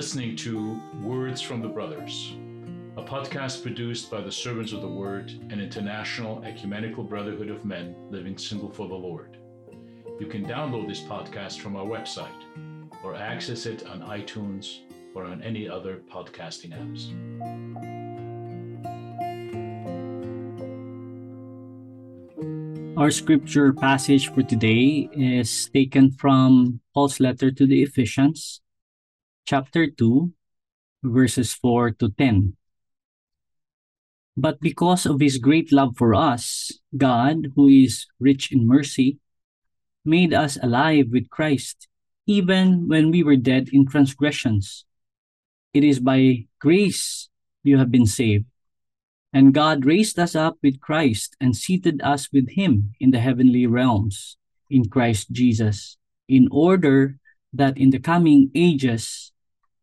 listening to Words from the Brothers, a podcast produced by the Servants of the Word, an international ecumenical brotherhood of men living single for the Lord. You can download this podcast from our website or access it on iTunes or on any other podcasting apps. Our scripture passage for today is taken from Paul's letter to the Ephesians, chapter 2, verses 4 to 10. But because of his great love for us, God, who is rich in mercy, made us alive with Christ, even when we were dead in transgressions. It is by grace you have been saved. And God raised us up with Christ and seated us with him in the heavenly realms in Christ Jesus, in order that in the coming ages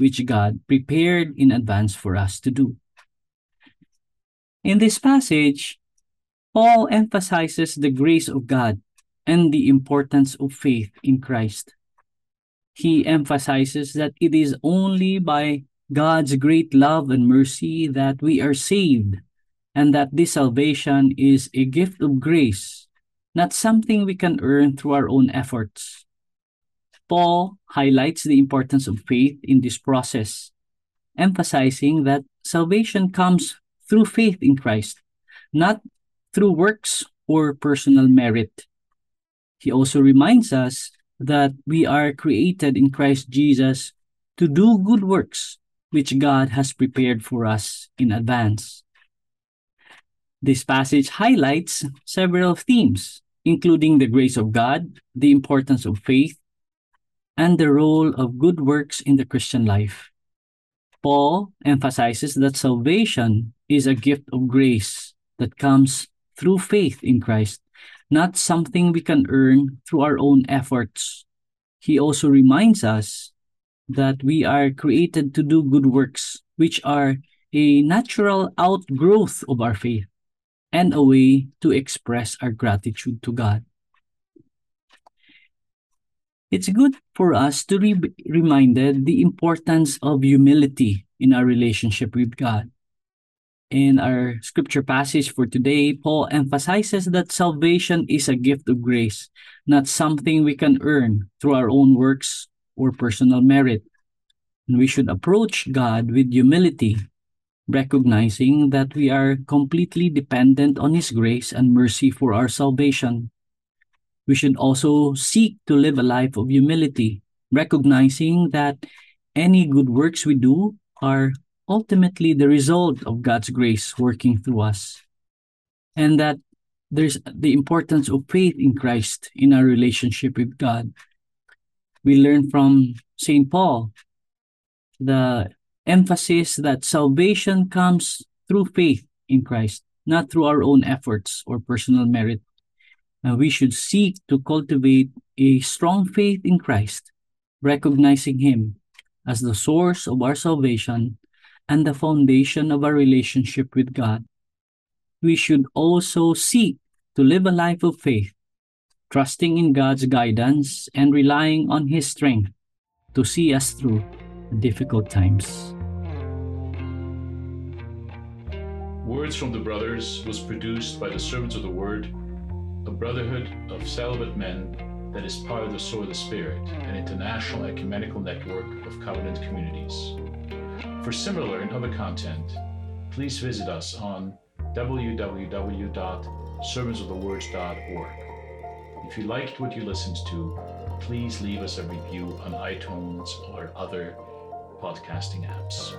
which God prepared in advance for us to do. In this passage, Paul emphasizes the grace of God and the importance of faith in Christ. He emphasizes that it is only by God's great love and mercy that we are saved, and that this salvation is a gift of grace, not something we can earn through our own efforts. Paul highlights the importance of faith in this process, emphasizing that salvation comes through faith in Christ, not through works or personal merit. He also reminds us that we are created in Christ Jesus to do good works which God has prepared for us in advance. This passage highlights several themes, including the grace of God, the importance of faith, and the role of good works in the Christian life. Paul emphasizes that salvation is a gift of grace that comes through faith in Christ, not something we can earn through our own efforts. He also reminds us that we are created to do good works, which are a natural outgrowth of our faith and a way to express our gratitude to God. It's good for us to be reminded the importance of humility in our relationship with God. In our scripture passage for today, Paul emphasizes that salvation is a gift of grace, not something we can earn through our own works or personal merit. And we should approach God with humility, recognizing that we are completely dependent on His grace and mercy for our salvation. We should also seek to live a life of humility, recognizing that any good works we do are ultimately the result of God's grace working through us. And that there's the importance of faith in Christ in our relationship with God. We learn from St. Paul the emphasis that salvation comes through faith in Christ, not through our own efforts or personal merit. And we should seek to cultivate a strong faith in Christ, recognizing Him as the source of our salvation and the foundation of our relationship with God. We should also seek to live a life of faith, trusting in God's guidance and relying on His strength to see us through difficult times. Words from the Brothers was produced by the Servants of the Word, a brotherhood of celibate men that is part of the Sword of the Spirit, an international ecumenical network of covenant communities. For similar and other content, please visit us on www.servantsofthewords.org. If you liked what you listened to, please leave us a review on iTunes or other podcasting apps.